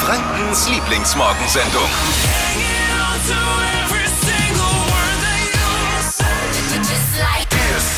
Frankens Lieblingsmorgensendung.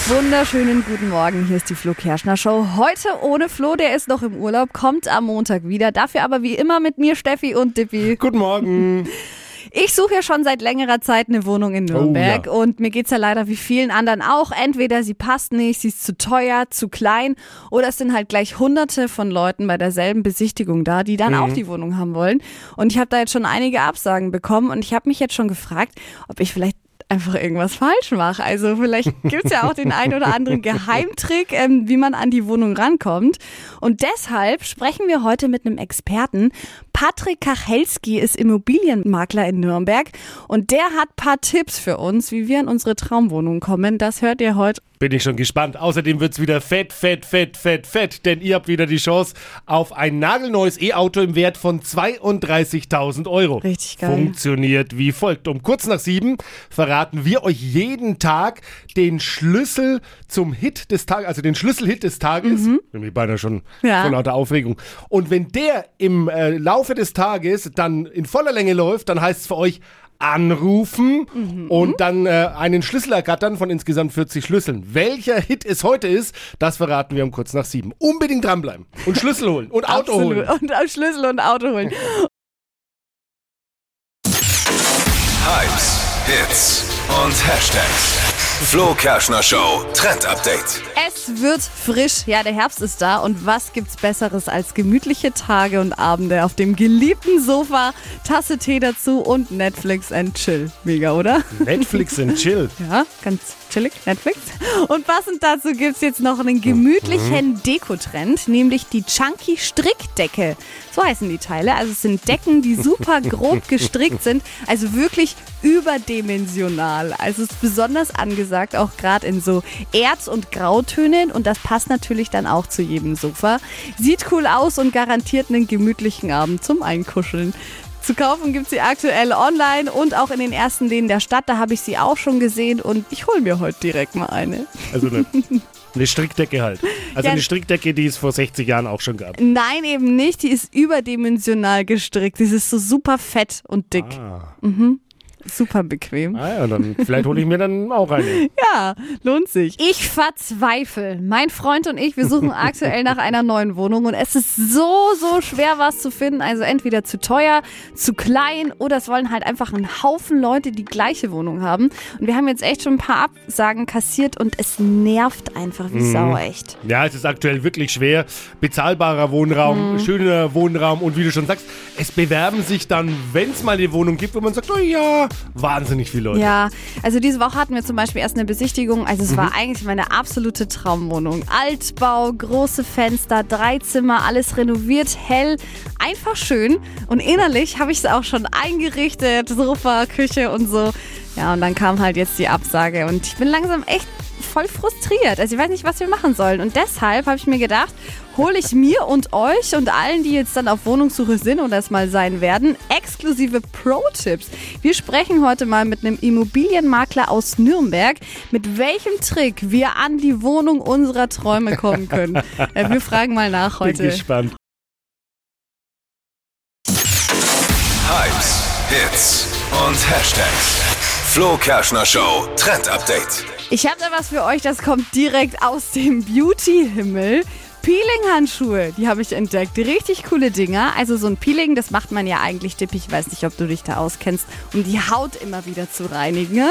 Wunderschönen guten Morgen, hier ist die Flo Kerschner Show. Heute ohne Flo, der ist noch im Urlaub, kommt am Montag wieder. Dafür aber wie immer mit mir Steffi und Dippi. Guten Morgen. Ich suche ja schon seit längerer Zeit eine Wohnung in Nürnberg Oh ja. und mir geht's ja leider wie vielen anderen auch. Entweder sie passt nicht, sie ist zu teuer, zu klein oder es sind halt gleich hunderte von Leuten bei derselben Besichtigung da, die dann auch die Wohnung haben wollen. Und ich habe da jetzt schon einige Absagen bekommen und ich habe mich jetzt schon gefragt, ob ich vielleicht einfach irgendwas falsch mache. Also vielleicht gibt's ja auch den ein oder anderen Geheimtrick, ähm, wie man an die Wohnung rankommt. Und deshalb sprechen wir heute mit einem Experten. Patrick Kachelski ist Immobilienmakler in Nürnberg und der hat paar Tipps für uns, wie wir in unsere Traumwohnung kommen. Das hört ihr heute. Bin ich schon gespannt. Außerdem wird's wieder fett, fett, fett, fett, fett, denn ihr habt wieder die Chance auf ein nagelneues E-Auto im Wert von 32.000 Euro. Richtig geil. Funktioniert wie folgt. Um kurz nach sieben verraten wir euch jeden Tag den Schlüssel zum Hit des Tages, also den Schlüsselhit des Tages. Bin mich beinahe schon Ja. vor lauter Aufregung. Und wenn der im äh, Laufe des Tages dann in voller Länge läuft, dann heißt es für euch anrufen und dann äh, einen Schlüssel ergattern von insgesamt 40 Schlüsseln. Welcher Hit es heute ist, das verraten wir um kurz nach sieben. Unbedingt dranbleiben und Schlüssel holen und Auto holen. Und auch Schlüssel und Auto holen. Hypes, Hits und Hashtags. Flo Kerschner Show Trend Update. Es wird frisch. Ja, der Herbst ist da. Und was gibt's Besseres als gemütliche Tage und Abende auf dem geliebten Sofa, Tasse Tee dazu und Netflix and Chill. Mega, oder? Netflix and Chill. Ja, ganz chillig, Netflix. Und passend dazu gibt's jetzt noch einen gemütlichen Dekotrend, nämlich die Chunky Strickdecke. So heißen die Teile. Also es sind Decken, die super grob gestrickt sind, also wirklich überdimensional. Also es ist besonders angesagt, auch gerade in so Erz- und Grautönen und das passt natürlich dann auch zu jedem Sofa. Sieht cool aus und garantiert einen gemütlichen Abend zum Einkuscheln. Zu kaufen gibt sie aktuell online und auch in den ersten Läden der Stadt. Da habe ich sie auch schon gesehen und ich hole mir heute direkt mal eine. Also eine, eine Strickdecke halt. Also Ja. eine Strickdecke, die es vor 60 Jahren auch schon gab. Nein, eben nicht. Die ist überdimensional gestrickt. Die ist so super fett und dick. Mhm. Super bequem. Ah ja, dann vielleicht hole ich mir dann auch eine. Ja, lohnt sich. Ich verzweifle. Mein Freund und ich, wir suchen aktuell nach einer neuen Wohnung und es ist so, so schwer, was zu finden. Also entweder zu teuer, zu klein oder es wollen halt einfach ein Haufen Leute die gleiche Wohnung haben. Und wir haben jetzt echt schon ein paar Absagen kassiert und es nervt einfach wie Sau, echt. Ja, es ist aktuell wirklich schwer. Bezahlbarer Wohnraum, schöner Wohnraum und wie du schon sagst, es bewerben sich dann, wenn es mal eine Wohnung gibt, wo man sagt, oh ja, wahnsinnig viele Leute. Ja, also diese Woche hatten wir zum Beispiel erst eine Besichtigung. Also es war eigentlich meine absolute Traumwohnung. Altbau, große Fenster, drei Zimmer, alles renoviert, hell, einfach schön. Und innerlich habe ich es auch schon eingerichtet, Sofa, Küche und so. Ja, und dann kam halt jetzt die Absage und ich bin langsam echt voll frustriert. Also ich weiß nicht, was wir machen sollen. Und deshalb habe ich mir gedacht, hole ich mir und euch und allen, die jetzt dann auf Wohnungssuche sind oder es mal sein werden, exklusive Pro-Tipps. Wir sprechen heute mal mit einem Immobilienmakler aus Nürnberg, mit welchem Trick wir an die Wohnung unserer Träume kommen können. Äh, wir fragen mal nach Bin heute. gespannt. Hypes, Hits und Hashtags. Flo Kerschner Show Trend Update. Ich habe da was für euch, das kommt direkt aus dem Beauty-Himmel. Peeling-Handschuhe, die habe ich entdeckt. Richtig coole Dinger. Also so ein Peeling, das macht man ja eigentlich dippig. Ich weiß nicht, ob du dich da auskennst, um die Haut immer wieder zu reinigen. ne?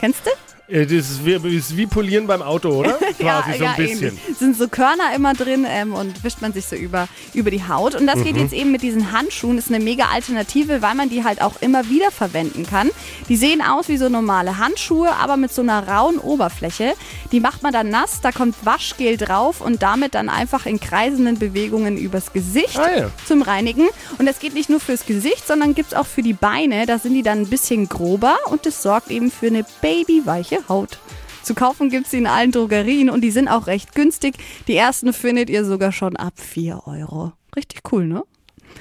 Kennst du? Äh, Das ist wie, ist wie Polieren beim Auto, oder? Quasi so ein bisschen. ähnlich. Sind so Körner immer drin ähm, und wischt man sich so über, über die Haut. Und das Mhm. geht jetzt eben mit diesen Handschuhen. Ist eine mega Alternative, weil man die halt auch immer wieder verwenden kann. Die sehen aus wie so normale Handschuhe, aber mit so einer rauen Oberfläche. Die macht man dann nass, da kommt Waschgel drauf und damit dann einfach in kreisenden Bewegungen übers Gesicht Ah, ja. zum Reinigen. Und das geht nicht nur fürs Gesicht, sondern gibt es auch für die Beine. Da sind die dann ein bisschen grober und das sorgt eben für eine babyweiche Haut. Zu kaufen gibt es sie in allen Drogerien und die sind auch recht günstig. Die ersten findet ihr sogar schon ab 4 Euro. Richtig cool, ne?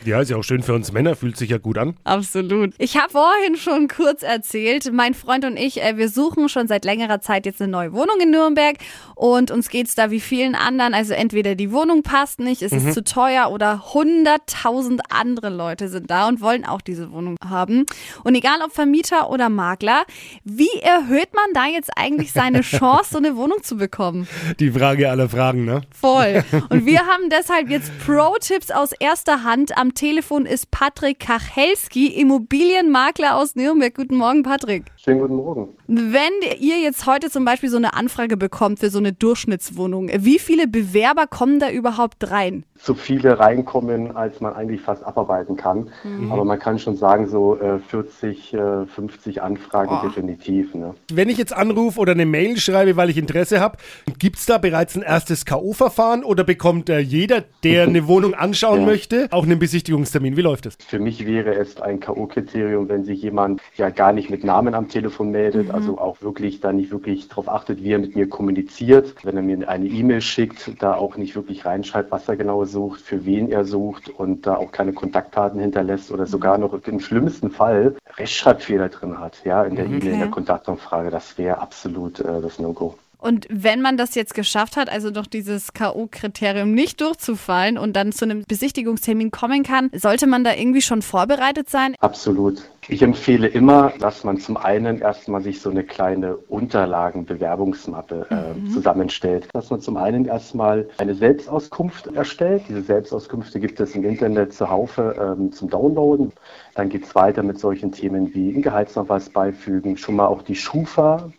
Ja, ist ja auch schön für uns Männer, fühlt sich ja gut an. Absolut. Ich habe vorhin schon kurz erzählt, mein Freund und ich, äh, wir suchen schon seit längerer Zeit jetzt eine neue Wohnung in Nürnberg und uns geht's da wie vielen anderen. Also entweder die Wohnung passt nicht, es ist zu teuer oder hunderttausend andere Leute sind da und wollen auch diese Wohnung haben. Und egal ob Vermieter oder Makler, wie erhöht man da jetzt eigentlich seine Chance, so eine Wohnung zu bekommen? Die Frage aller Fragen, ne? Voll. Und wir haben deshalb jetzt Pro-Tipps aus erster Hand. Am Telefon ist Patrick Kachelski, Immobilienmakler aus Nürnberg. Guten Morgen, Patrick. Schönen guten Morgen. Wenn ihr jetzt heute zum Beispiel so eine Anfrage bekommt für so eine Durchschnittswohnung, wie viele Bewerber kommen da überhaupt rein? So viele reinkommen, als man eigentlich fast abarbeiten kann. Aber man kann schon sagen, so äh, 40, äh, 50 Anfragen definitiv. Ne? Wenn ich jetzt anrufe oder eine Mail schreibe, weil ich Interesse habe, gibt es da bereits ein erstes K.O.-Verfahren oder bekommt äh, jeder, der eine Wohnung anschauen Ja. möchte, auch einen Besichtigungstermin? Wie läuft das? Für mich wäre es ein K.O.-Kriterium, wenn sich jemand ja gar nicht mit Namen am Telefon meldet, also auch wirklich da nicht wirklich darauf achtet, wie er mit mir kommuniziert. Wenn er mir eine E-Mail schickt, da auch nicht wirklich reinschreibt, was er genau sucht, für wen er sucht und da auch keine Kontaktdaten hinterlässt oder sogar noch im schlimmsten Fall Rechtschreibfehler drin hat, ja, in der E-Mail, in der Kontaktanfrage. Das wäre absolut äh, das No-Go. Und wenn man das jetzt geschafft hat, also doch dieses K.O.-Kriterium nicht durchzufallen und dann zu einem Besichtigungstermin kommen kann, sollte man da irgendwie schon vorbereitet sein? Absolut. Ich empfehle immer, dass man zum einen erstmal sich so eine kleine Unterlagen-Bewerbungsmappe äh, zusammenstellt. Dass man zum einen erstmal eine Selbstauskunft erstellt. Diese Selbstauskünfte gibt es im Internet zuhaufe ähm, zum Downloaden. Dann geht es weiter mit solchen Themen wie einen Gehaltsnachweis beifügen, schon mal auch die Schufa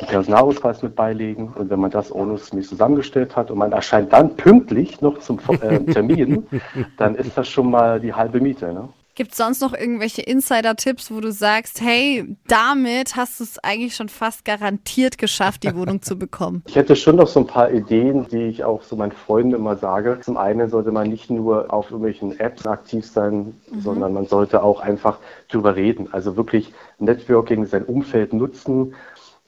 den Personalausweis mit beilegen. Und wenn man das ordnungsgemäß zusammengestellt hat und man erscheint dann pünktlich noch zum äh, Termin, dann ist das schon mal die halbe Miete. Ne? Gibt es sonst noch irgendwelche Insider-Tipps, wo du sagst, hey, damit hast du es eigentlich schon fast garantiert geschafft, die Wohnung zu bekommen? Ich hätte schon noch so ein paar Ideen, die ich auch so meinen Freunden immer sage. Zum einen sollte man nicht nur auf irgendwelchen Apps aktiv sein, sondern man sollte auch einfach drüber reden. Also wirklich Networking, sein Umfeld nutzen.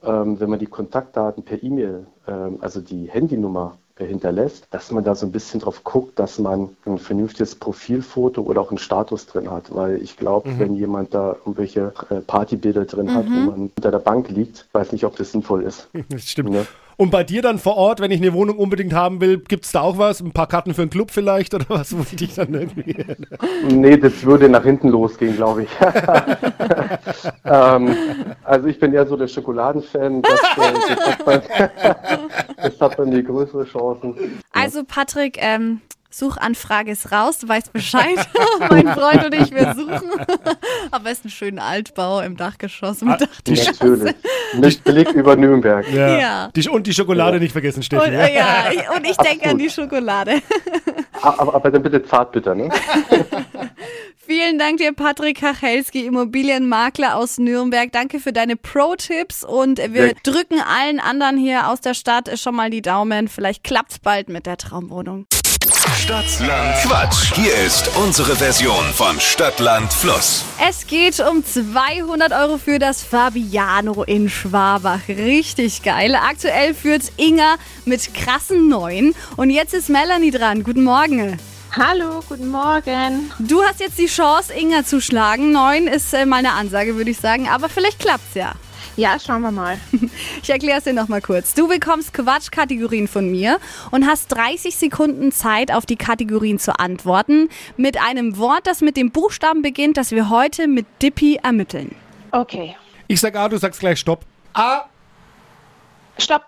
Ähm, wenn man die Kontaktdaten per E-Mail, ähm, also die Handynummer äh, hinterlässt, dass man da so ein bisschen drauf guckt, dass man ein vernünftiges Profilfoto oder auch einen Status drin hat. Weil ich glaube, wenn jemand da irgendwelche äh, Partybilder drin hat, wo man unter der Bank liegt, weiß nicht, ob das sinnvoll ist. Das stimmt. Ne? Und bei dir dann vor Ort, wenn ich eine Wohnung unbedingt haben will, gibt es da auch was? Ein paar Karten für einen Club vielleicht oder was, wo ich dich dann irgendwie. Nee, das würde nach hinten losgehen, glaube ich. ähm, also ich bin eher so der Schokoladenfan. Das, äh, das, hat bei, das hat bei mir größere Chancen. Also Patrick, ähm, Suchanfrage ist raus, du weißt Bescheid. mein Freund und ich, wir suchen. Am besten einen schönen Altbau im Dachgeschoss mit Dachtisch. Natürlich. Mit Blick über Nürnberg. Ja. Die, und die Schokolade nicht vergessen, Steffi. Und, ja? ja, ich, und ich denke an die Schokolade. Aber, aber dann bitte zartbitter, ne? Vielen Dank dir, Patrick Kachelski, Immobilienmakler aus Nürnberg. Danke für deine Pro-Tipps und wir Sehr- drücken allen anderen hier aus der Stadt schon mal die Daumen. Vielleicht klappt's bald mit der Traumwohnung. Stadtland Quatsch. Hier ist unsere Version von Stadtland Fluss. Es geht um 200 Euro für das Fabiano in Schwabach. Richtig geil. Aktuell führt Inga mit krassen Neun. Und jetzt ist Melanie dran. Guten Morgen. Hallo, guten Morgen. Du hast jetzt die Chance, Inga zu schlagen. Neun ist äh, mal eine Ansage, würde ich sagen. Aber vielleicht klappt's ja. Ja, schauen wir mal. Ich erkläre es dir nochmal kurz. Du bekommst Quatschkategorien von mir und hast 30 Sekunden Zeit, auf die Kategorien zu antworten. Mit einem Wort, das mit dem Buchstaben beginnt, das wir heute mit Dippy ermitteln. Okay. Ich sag A, du sagst gleich Stopp. A, Stopp.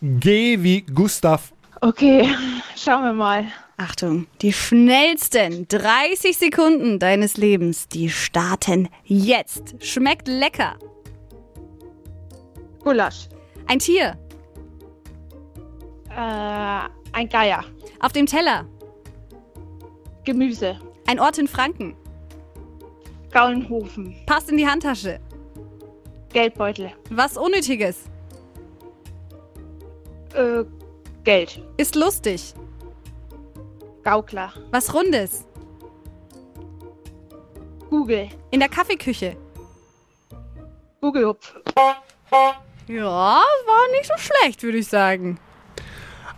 G wie Gustav. Okay, schauen wir mal. Achtung, die schnellsten 30 Sekunden deines Lebens, die starten jetzt. Schmeckt lecker. Gulasch. Ein Tier. Äh, ein Geier. Auf dem Teller. Gemüse. Ein Ort in Franken. Gaulenhofen. Passt in die Handtasche. Geldbeutel. Was Unnötiges. Äh, Geld. Ist lustig. Gaukler. Was Rundes. Google. In der Kaffeeküche. Google. Ja, war nicht so schlecht, würde ich sagen.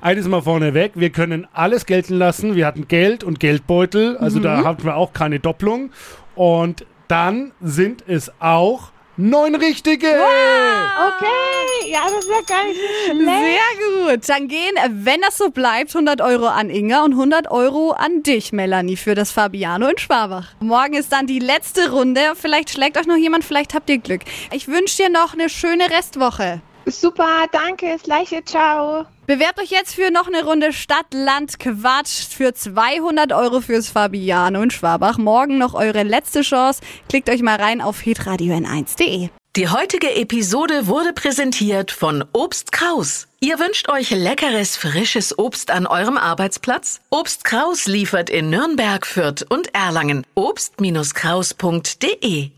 Eines mal vorneweg, wir können alles gelten lassen. Wir hatten Geld und Geldbeutel, also da hatten wir auch keine Doppelung. Und dann sind es auch neun richtige. Okay, ja, das ist ja gar nicht so schlecht. Sehr gut. Dann gehen, wenn das so bleibt, 100 Euro an Inga und 100 Euro an dich, Melanie, für das Fabiano in Schwabach. Morgen ist dann die letzte Runde. Vielleicht schlägt euch noch jemand, vielleicht habt ihr Glück. Ich wünsche dir noch eine schöne Restwoche. Super, danke, das gleiche, ciao. Bewerbt euch jetzt für noch eine Runde Stadt, Land, Quatsch für 200 Euro fürs Fabiano in Schwabach. Morgen noch eure letzte Chance. Klickt euch mal rein auf hitradio n1.de. Die heutige Episode wurde präsentiert von Obst Kraus. Ihr wünscht euch leckeres, frisches Obst an eurem Arbeitsplatz? Obst Kraus liefert in Nürnberg, Fürth und Erlangen. Obst-Kraus.de